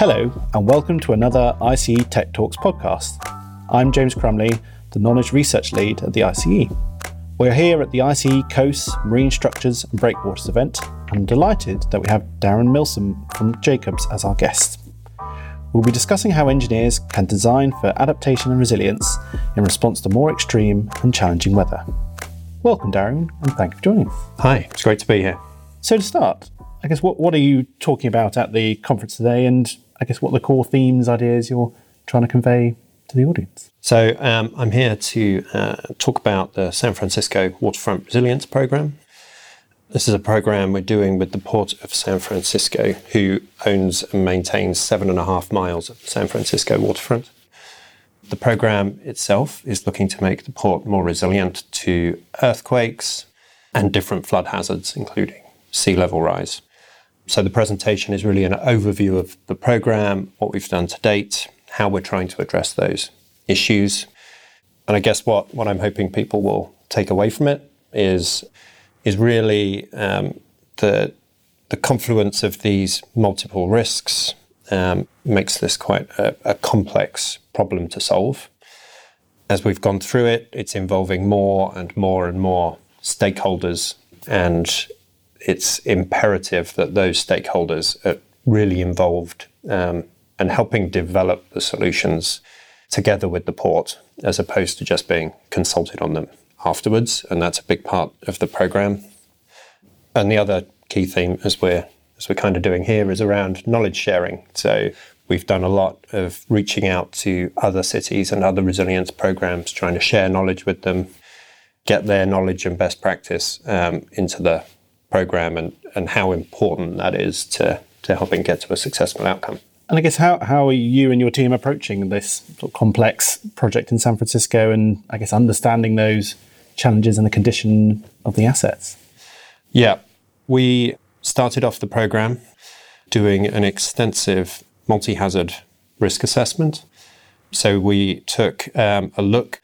Hello, and welcome to another ICE Tech Talks podcast. I'm James Crumley, the Knowledge Research Lead at the ICE. We're here at the ICE Coasts, Marine Structures and Breakwaters event, and I'm delighted that we have Darren Milsom from Jacobs as our guest. We'll be discussing how engineers can design for adaptation and resilience in response to more extreme and challenging weather. Welcome, Darren, and thank you for joining. Hi, it's great to be here. So, to start, I guess what, what are you talking about at the conference today, and I guess what the core themes, ideas you're trying to convey to the audience? So, um, I'm here to uh, talk about the San Francisco Waterfront Resilience Program. This is a program we're doing with the Port of San Francisco, who owns and maintains seven and a half miles of San Francisco waterfront. The program itself is looking to make the port more resilient to earthquakes and different flood hazards, including sea level rise. So, the presentation is really an overview of the program, what we've done to date, how we're trying to address those issues. And I guess what, what I'm hoping people will take away from it is is really um, the the confluence of these multiple risks um, makes this quite a, a, complex problem to solve. As we've gone through it, it's involving more and more and more stakeholders, and it's imperative that those stakeholders are really involved um, and helping develop the solutions together with the port, as opposed to just being consulted on them afterwards, and that's a big part of the program. And the other key theme, as we're as we're kind of doing here, is around knowledge sharing. So we've done a lot of reaching out to other cities and other resilience programs, trying to share knowledge with them, get their knowledge and best practice um, into the program, and and how important that is to to helping get to a successful outcome. And I guess how, how are you and your team approaching this sort of complex project in San Francisco and I guess understanding those challenges and the condition of the assets? Yeah, we started off the program doing an extensive multi hazard risk assessment. So we took um, a look,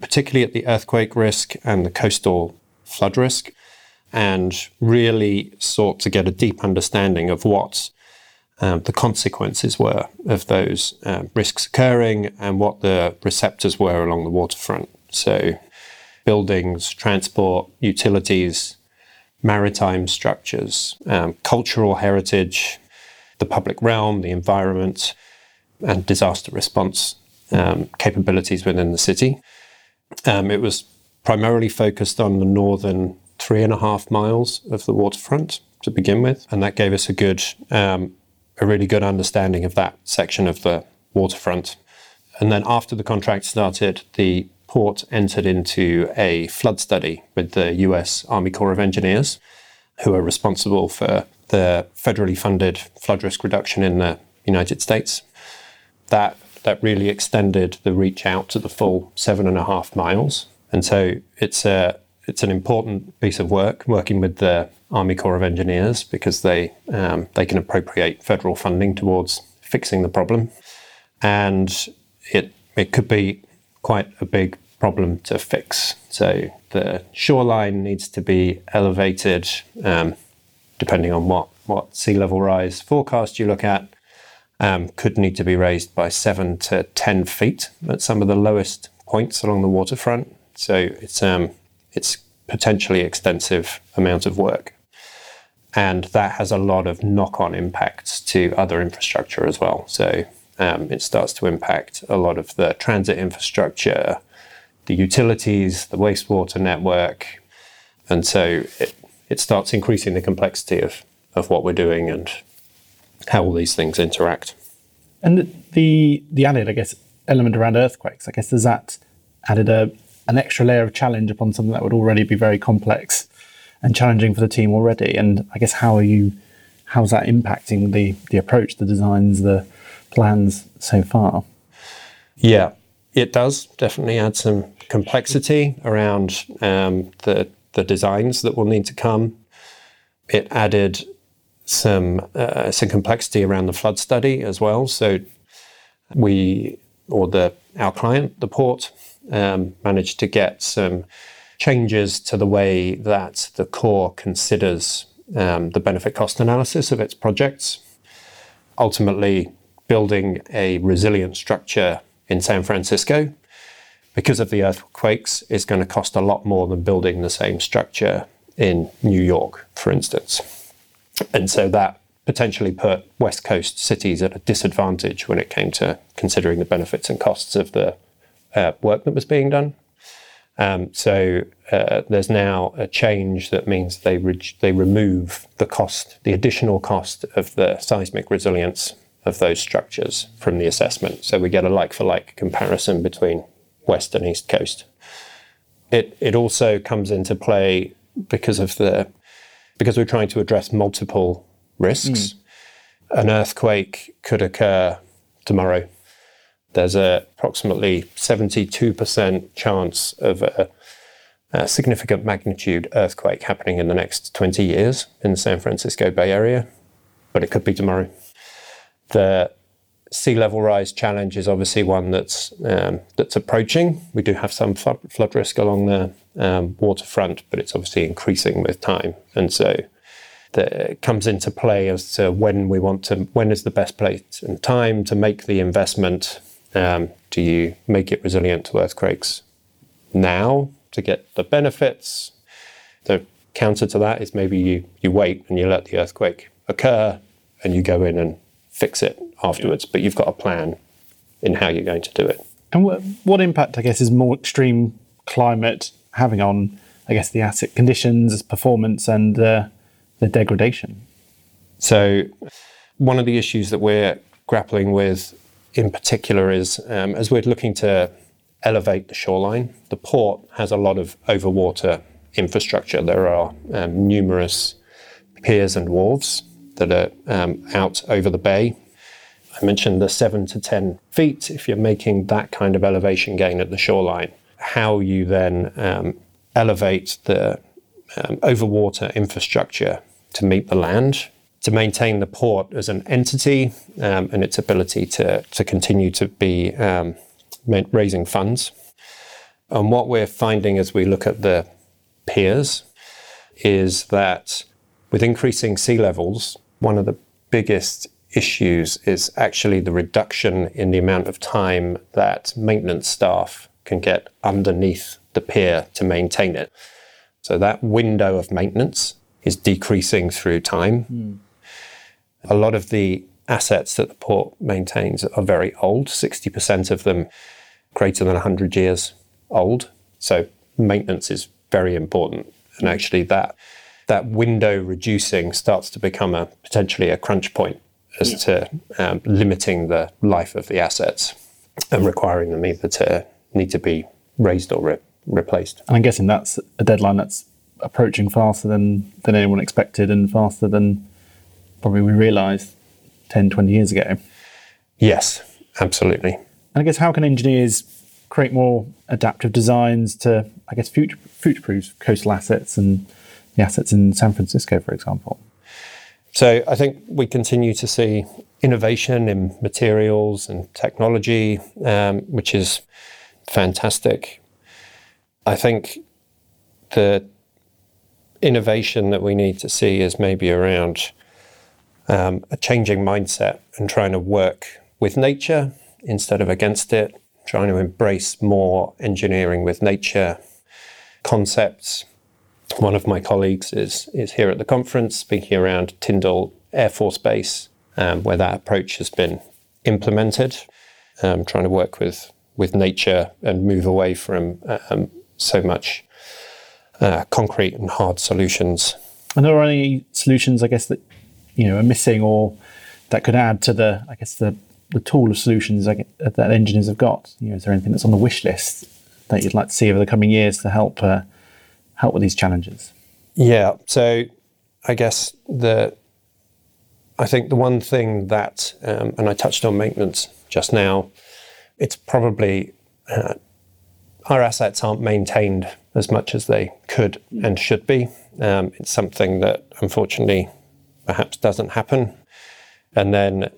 particularly at the earthquake risk and the coastal flood risk, and really sought to get a deep understanding of what um, the consequences were of those um, risks occurring and what the receptors were along the waterfront. So, buildings, transport, utilities, maritime structures, um, cultural heritage, the public realm, the environment, and disaster response um, capabilities within the city. Um, it was primarily focused on the northern three and a half miles of the waterfront to begin with, and that gave us a good, um, a really good understanding of that section of the waterfront. And then after the contract started, the port entered into a flood study with the US Army Corps of Engineers, who are responsible for the federally funded flood risk reduction in the United States. That that really extended the reach out to the full seven and a half miles. And so it's a it's an important piece of work working with the Army Corps of Engineers because they um, they can appropriate federal funding towards fixing the problem, and it it could be quite a big problem to fix. So the shoreline needs to be elevated, um, depending on what, what sea level rise forecast you look at, um, could need to be raised by seven to 10 feet at some of the lowest points along the waterfront. So it's, um, it's potentially extensive amount of work. And that has a lot of knock on impacts to other infrastructure as well. So um, it starts to impact a lot of the transit infrastructure, the utilities, the wastewater network. And so it, it starts increasing the complexity of, of what we're doing and how all these things interact. And the the added, I guess, element around earthquakes, I guess, does that added a an extra layer of challenge upon something that would already be very complex and challenging for the team already. And I guess how are you how's that impacting the the approach, the designs, the plans so far? Yeah, it does definitely add some complexity around um, the the designs that will need to come. It added some uh, some complexity around the flood study as well. So we or the our client, the port, um, managed to get some changes to the way that the Corps considers um, the benefit cost analysis of its projects. Ultimately, building a resilient structure in San Francisco. Because of the earthquakes, is going to cost a lot more than building the same structure in New York, for instance. And so that potentially put West Coast cities at a disadvantage when it came to considering the benefits and costs of the uh, work that was being done. Um, so uh, there's now a change that means they re- they remove the cost, the additional cost of the seismic resilience of those structures from the assessment. So we get a like for like comparison between west and east coast. It it also comes into play because of the because we're trying to address multiple risks. Mm. An earthquake could occur tomorrow. There's a approximately 72% chance of a, a significant magnitude earthquake happening in the next 20 years in the San Francisco Bay Area, but it could be tomorrow. The sea level rise challenge is obviously one that's um, that's approaching. We do have some flood risk along the um, waterfront, but it's obviously increasing with time, and so that comes into play as to when we want to, when is the best place and time to make the investment. Um, do you make it resilient to earthquakes now to get the benefits? The counter to that is maybe you you wait and you let the earthquake occur and you go in and fix it afterwards, but you've got a plan in how you're going to do it. And what, what impact, I guess, is more extreme climate having on, I guess, the asset conditions, performance, and uh, the degradation? So, one of the issues that we're grappling with in particular is um, as we're looking to elevate the shoreline, the port has a lot of overwater infrastructure. There are um, numerous piers and wharves that are um, out over the bay. I mentioned the seven to 10 feet. If you're making that kind of elevation gain at the shoreline, how you then um, elevate the um, overwater infrastructure to meet the land, to maintain the port as an entity um, and its ability to, to continue to be um, raising funds. And what we're finding as we look at the piers is that with increasing sea levels, one of the biggest issues is actually the reduction in the amount of time that maintenance staff can get underneath the pier to maintain it. So that window of maintenance is decreasing through time. Mm. A lot of the assets that the port maintains are very old, 60% of them greater than 100 years old. So maintenance is very important. And actually that that window reducing starts to become a potentially a crunch point as yeah. to um, limiting the life of the assets and requiring them either to need to be raised or re- replaced. And I'm guessing that's a deadline that's approaching faster than, than anyone expected and faster than probably we realised 10, 20 years ago. Yes, absolutely. And I guess how can engineers create more adaptive designs to, I guess, future future-proof coastal assets and the assets in San Francisco, for example? So I think we continue to see innovation in materials and technology, um, which is fantastic. I think the innovation that we need to see is maybe around um, a changing mindset and trying to work with nature instead of against it, trying to embrace more engineering with nature concepts, one of my colleagues is, is here at the conference speaking around Tyndall Air Force Base, um, where that approach has been implemented, um, trying to work with, with nature and move away from um, so much uh, concrete and hard solutions. Are there any solutions, I guess, that you know are missing or that could add to the, I guess, the, the tool of solutions that engineers have got? You know, is there anything that's on the wish list that you'd like to see over the coming years to help uh, help with these challenges? Yeah. So I guess the I think the one thing that, um, and I touched on maintenance just now, it's probably uh, our assets aren't maintained as much as they could and should be. Um, it's something that unfortunately perhaps doesn't happen. And then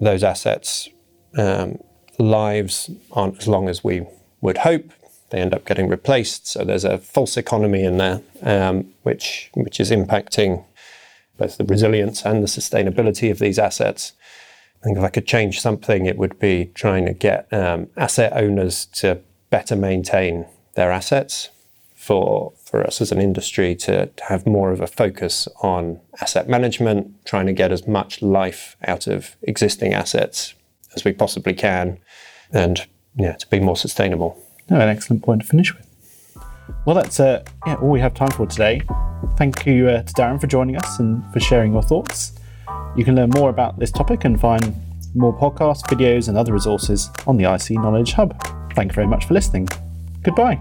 those assets' um, lives aren't as long as we would hope they end up getting replaced. So there's a false economy in there, um, which which is impacting both the resilience and the sustainability of these assets. I think if I could change something, it would be trying to get um, asset owners to better maintain their assets for for us as an industry to, to, have more of a focus on asset management, trying to get as much life out of existing assets as we possibly can, and yeah, to be more sustainable. No, an excellent point to finish with. Well, that's uh, yeah, all we have time for today. Thank you uh, to Darren for joining us and for sharing your thoughts. You can learn more about this topic and find more podcasts, videos, and other resources on the ICE Knowledge Hub. Thank you very much for listening. Goodbye.